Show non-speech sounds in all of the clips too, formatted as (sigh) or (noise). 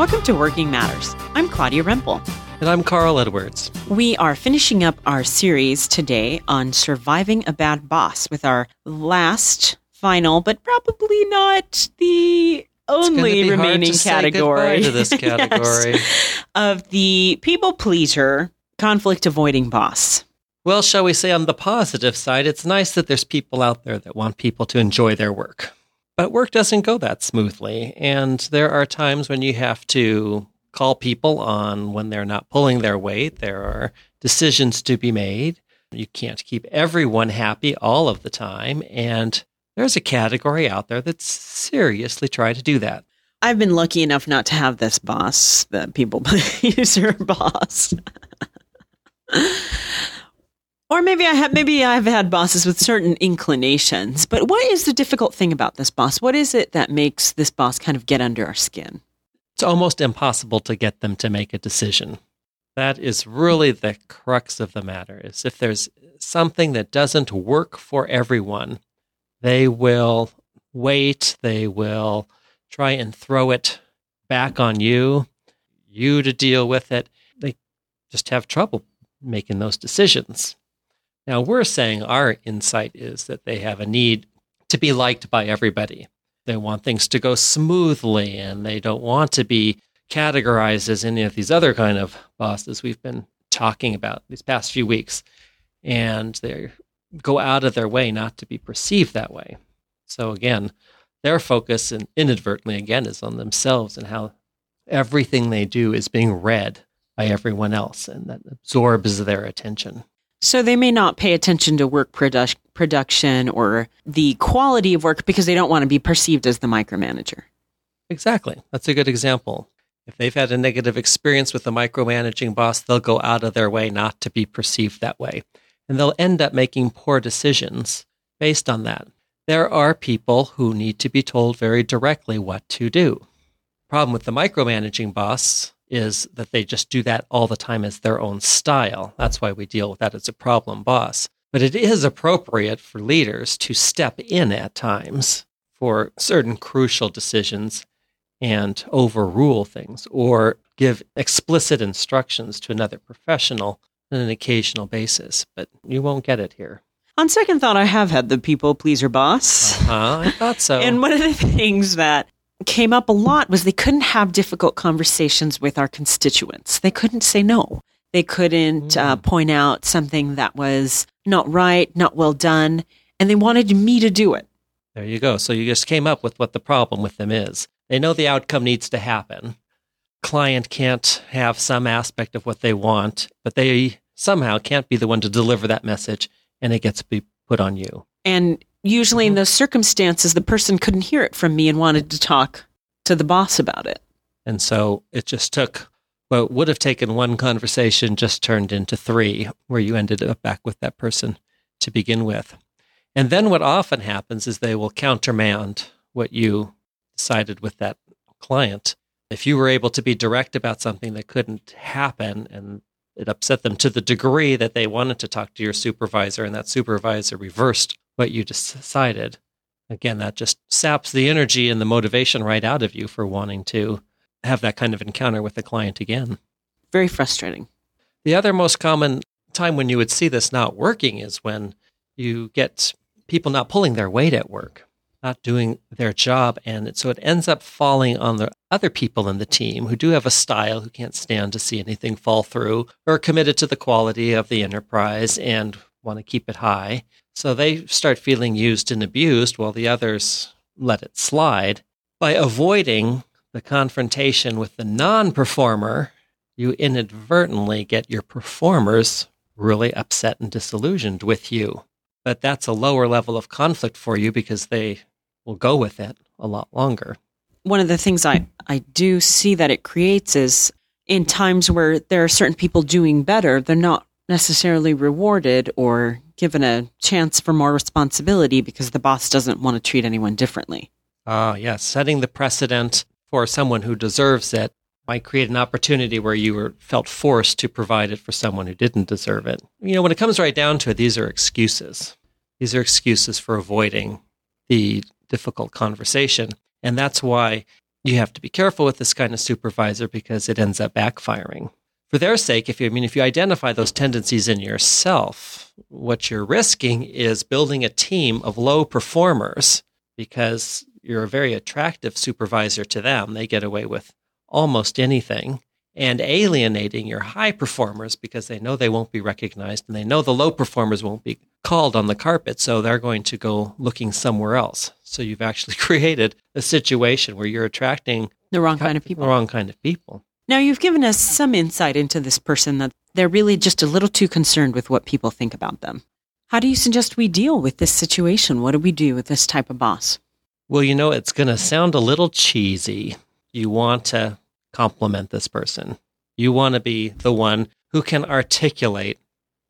Welcome to Working Matters. I'm Claudia Rempel. And I'm Carl Edwards. We are finishing up our series today on surviving a bad boss with our last, final, but probably not the only remaining category to this (laughs) category yes, of the people pleaser, conflict avoiding boss. Well, shall we say on the positive side, it's nice that there's people out there that want people to enjoy their work. But work doesn't go that smoothly. And there are times when you have to call people on when they're not pulling their weight. There are decisions to be made. You can't keep everyone happy all of the time. And there's a category out there that's seriously trying to do that. I've been lucky enough not to have this boss, the people (laughs) pleaser boss. (laughs) Or maybe I have maybe I've had bosses with certain inclinations. But what is the difficult thing about this boss? What is it that makes this boss kind of get under our skin? It's almost impossible to get them to make a decision. That is really the crux of the matter. Is if there's something that doesn't work for everyone, they will wait, they will try and throw it back on you, you to deal with it. They just have trouble making those decisions. Now, we're saying our insight is that they have a need to be liked by everybody. They want things to go smoothly and they don't want to be categorized as any of these other kind of bosses we've been talking about these past few weeks. And they go out of their way not to be perceived that way. So, again, their focus and inadvertently again is on themselves and how everything they do is being read by everyone else and that absorbs their attention. So they may not pay attention to work produ- production or the quality of work because they don't want to be perceived as the micromanager. Exactly. That's a good example. If they've had a negative experience with a micromanaging boss, they'll go out of their way not to be perceived that way. And they'll end up making poor decisions based on that. There are people who need to be told very directly what to do. Problem with the micromanaging boss is that they just do that all the time as their own style. That's why we deal with that as a problem boss. But it is appropriate for leaders to step in at times for certain crucial decisions and overrule things or give explicit instructions to another professional on an occasional basis. But you won't get it here. On second thought, I have had the people pleaser boss. Uh-huh, I thought so. (laughs) and one of the things that came up a lot was they couldn't have difficult conversations with our constituents. They couldn't say no. They couldn't uh, mm. point out something that was not right, not well done, and they wanted me to do it. There you go. So you just came up with what the problem with them is. They know the outcome needs to happen. Client can't have some aspect of what they want, but they somehow can't be the one to deliver that message, and it gets to be put on you. And usually in mm-hmm. those circumstances, the person couldn't hear it from me and wanted to talk to the boss about it. And so it just took what would have taken one conversation just turned into three, where you ended up back with that person to begin with. And then what often happens is they will countermand what you decided with that client. If you were able to be direct about something that couldn't happen and it upset them to the degree that they wanted to talk to your supervisor and that supervisor reversed what you decided. Again, that just saps the energy and the motivation right out of you for wanting to have that kind of encounter with the client again. Very frustrating. The other most common time when you would see this not working is when you get people not pulling their weight at work, not doing their job. And so it ends up falling on the other people in the team who do have a style, who can't stand to see anything fall through, or are committed to the quality of the enterprise and want to keep it high. So they start feeling used and abused while the others let it slide. By avoiding the confrontation with the non performer, you inadvertently get your performers really upset and disillusioned with you. But that's a lower level of conflict for you because they will go with it a lot longer. One of the things I, I do see that it creates is in times where there are certain people doing better, they're not necessarily rewarded or given a chance for more responsibility because the boss doesn't want to treat anyone differently. Ah, uh, yes. Setting the precedent for someone who deserves it might create an opportunity where you were felt forced to provide it for someone who didn't deserve it. You know, when it comes right down to it, these are excuses. These are excuses for avoiding the difficult conversation. And that's why you have to be careful with this kind of supervisor because it ends up backfiring. For their sake, if you I mean if you identify those tendencies in yourself, what you're risking is building a team of low performers because you're a very attractive supervisor to them. They get away with almost anything and alienating your high performers because they know they won't be recognized and they know the low performers won't be called on the carpet. So they're going to go looking somewhere else. So you've actually (laughs) created a situation where you're attracting the wrong kind of people. The wrong kind of people. Now, you've given us some insight into this person that they're really just a little too concerned with what people think about them. How do you suggest we deal with this situation? What do we do with this type of boss? Well, you know, it's going to sound a little cheesy. You want to compliment this person. You want to be the one who can articulate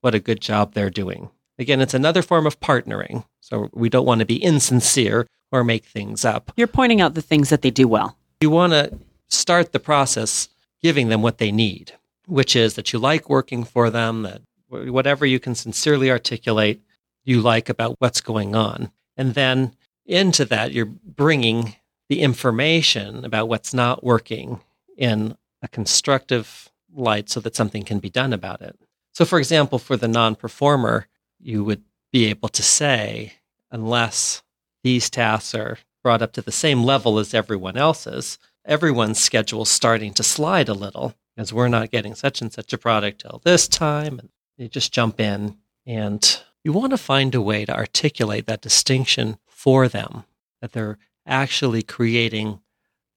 what a good job they're doing. Again, it's another form of partnering. So we don't want to be insincere or make things up. You're pointing out the things that they do well. You want to start the process giving them what they need, which is that you like working for them, that whatever you can sincerely articulate, you like about what's going on. And then into that, you're bringing the information about what's not working in a constructive light so that something can be done about it. So, for example, for the non performer, you would be able to say, unless these tasks are brought up to the same level as everyone else's, everyone's schedule starting to slide a little because we're not getting such and such a product till this time. And you just jump in and you want to find a way to articulate that distinction for them, that they're actually creating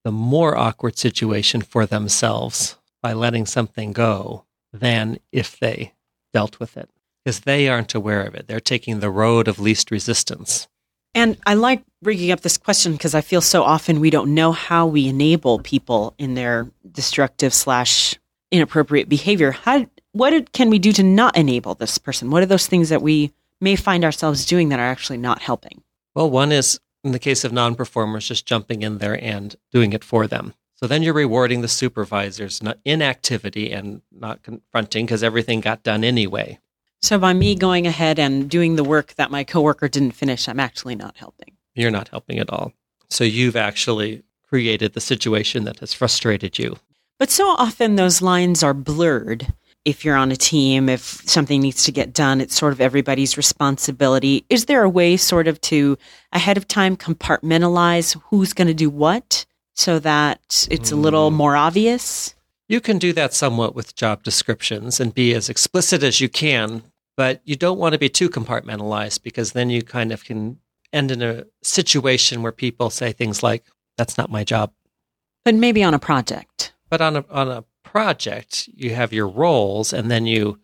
the more awkward situation for themselves by letting something go than if they dealt with it because they aren't aware of it. They're taking the road of least resistance. And I like bringing up this question because I feel so often we don't know how we enable people in their destructive slash inappropriate behavior. How, what can we do to not enable this person? What are those things that we may find ourselves doing that are actually not helping? Well, one is in the case of non performers, just jumping in there and doing it for them. So then you're rewarding the supervisor's inactivity and not confronting because everything got done anyway. So by me going ahead and doing the work that my coworker didn't finish, I'm actually not helping. You're not helping at all. So you've actually created the situation that has frustrated you. But so often those lines are blurred if you're on a team, if something needs to get done, it's sort of everybody's responsibility. Is there a way sort of to ahead of time compartmentalize who's going to do what so that it's a little hmm. more obvious? You can do that somewhat with job descriptions and be as explicit as you can, but you don't want to be too compartmentalized because then you kind of can end in a situation where people say things like, that's not my job. But maybe on a project. But on a, on a project, you have your roles, and then you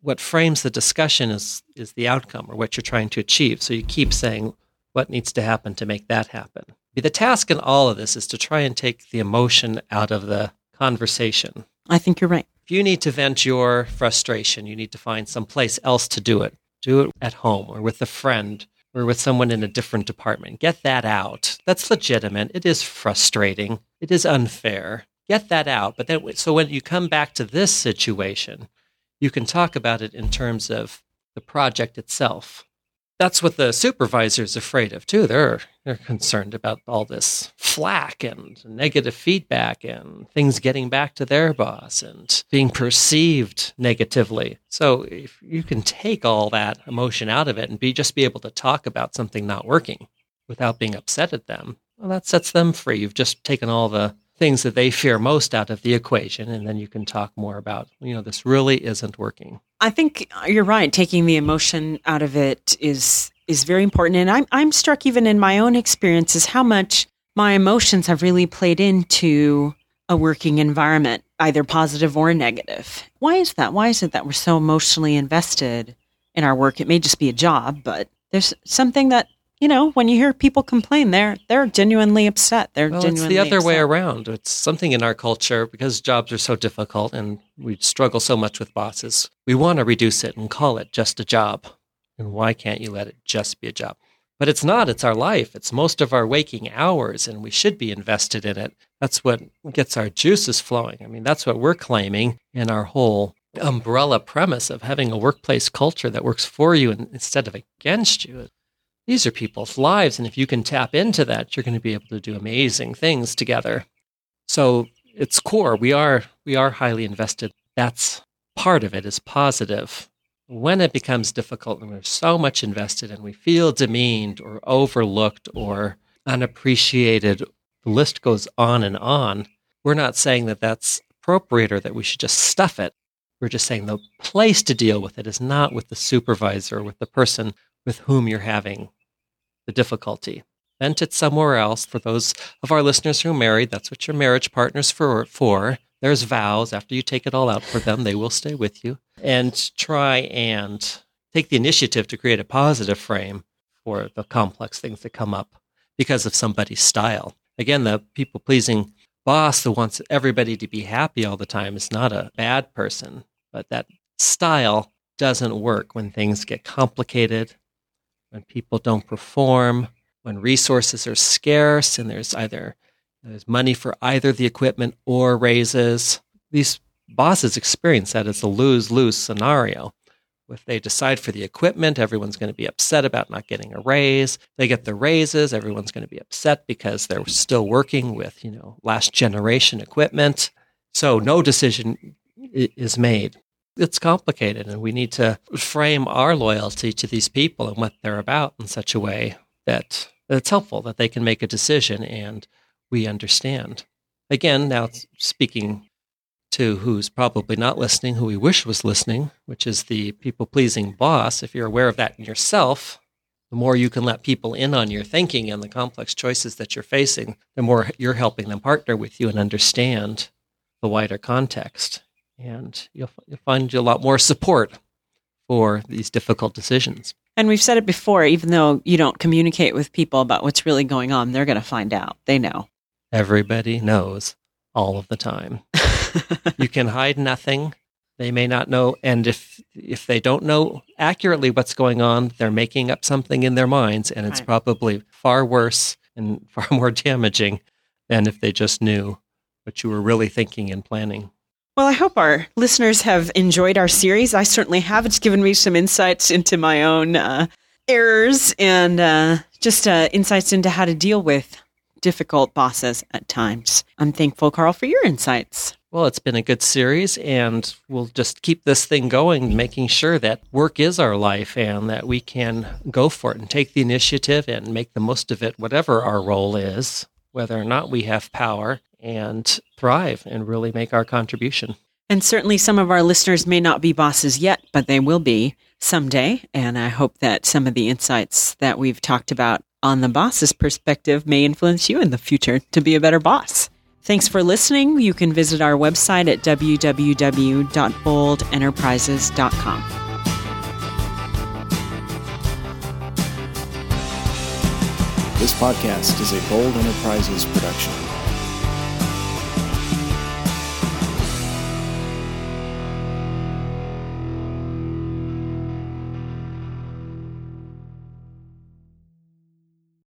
what frames the discussion is is the outcome or what you're trying to achieve. So you keep saying what needs to happen to make that happen. The task in all of this is to try and take the emotion out of the conversation. I think you're right. If you need to vent your frustration, you need to find some place else to do it. Do it at home or with a friend or with someone in a different department. Get that out. That's legitimate. It is frustrating. It is unfair get that out. But then, so when you come back to this situation, you can talk about it in terms of the project itself. That's what the supervisor is afraid of too. They're they're concerned about all this flack and negative feedback and things getting back to their boss and being perceived negatively. So if you can take all that emotion out of it and be just be able to talk about something not working without being upset at them, well, that sets them free. You've just taken all the things that they fear most out of the equation and then you can talk more about you know this really isn't working i think you're right. Taking the emotion out of it is is very important. And i'm i'm struck even in my own experiences how much my emotions have really played into a working environment either positive or negative. Why is that? Why is it that we're so emotionally invested in our work? It may just be a job but there's something that you know, when you hear people complain, they're they're genuinely upset. They're well, genuinely it's the other upset. way around. It's something in our culture because jobs are so difficult and we struggle so much with bosses. We want to reduce it and call it just a job. And why can't you let it just be a job? But it's not. It's our life. It's most of our waking hours, and we should be invested in it. That's what gets our juices flowing. I mean, that's what we're claiming in our whole umbrella premise of having a workplace culture that works for you instead of against you. These are people's lives. And if you can tap into that, you're going to be able to do amazing things together. So it's core. We are we are highly invested. That's part of it is positive. When it becomes difficult and we're so much invested and we feel demeaned or overlooked or unappreciated, the list goes on and on. We're not saying that that's appropriate or that we should just stuff it. We're just saying the place to deal with it is not with the supervisor or with the person with whom you're having the difficulty. Vent it somewhere else. For those of our listeners who are married, that's what your marriage partner's for. for. There's vows. After you take it all out for them, they will stay with you. And try and take the initiative to create a positive frame for the complex things that come up because of somebody's style. Again, the people pleasing boss that wants everybody to be happy all the time is not a bad person, but that style doesn't work when things get complicated, when people don't perform, when resources are scarce and there's either there's money for either the equipment or raises. These bosses experience that as a lose-lose scenario. If they decide for the equipment, everyone's going to be upset about not getting a raise. They get the raises, everyone's going to be upset because they're still working with, you know, last generation equipment. So no decision is made. It's complicated, and we need to frame our loyalty to these people and what they're about in such a way that it's helpful that they can make a decision and we understand. Again, now speaking to who's probably not listening, who we wish was listening, which is the people pleasing boss. If you're aware of that in yourself, the more you can let people in on your thinking and the complex choices that you're facing, the more you're helping them partner with you and understand the wider context. And you'll, you'll find a lot more support for these difficult decisions. And we've said it before, even though you don't communicate with people about what's really going on, they're going to find out. They know. Everybody knows all of the time. (laughs) you can hide nothing. They may not know, and if if they don't know accurately what's going on, they're making up something in their minds, and it's right. probably far worse and (laughs) far more damaging than if they just knew what you were really thinking and planning. Well, I hope our listeners have enjoyed our series. I certainly have. It's given me some insights into my own uh, errors and uh, just uh, insights into how to deal with difficult bosses at times. I'm thankful, Carl, for your insights. Well, it's been a good series, and we'll just keep this thing going, making sure that work is our life and that we can go for it and take the initiative and make the most of it, whatever our role is, whether or not we have power, and thrive and really make our contribution. And certainly some of our listeners may not be bosses yet, but they will be someday. And I hope that some of the insights that we've talked about on the boss's perspective may influence you in the future to be a better boss. Thanks for listening. You can visit our website at www.boldenterprises.com. This podcast is a Bold Enterprises production.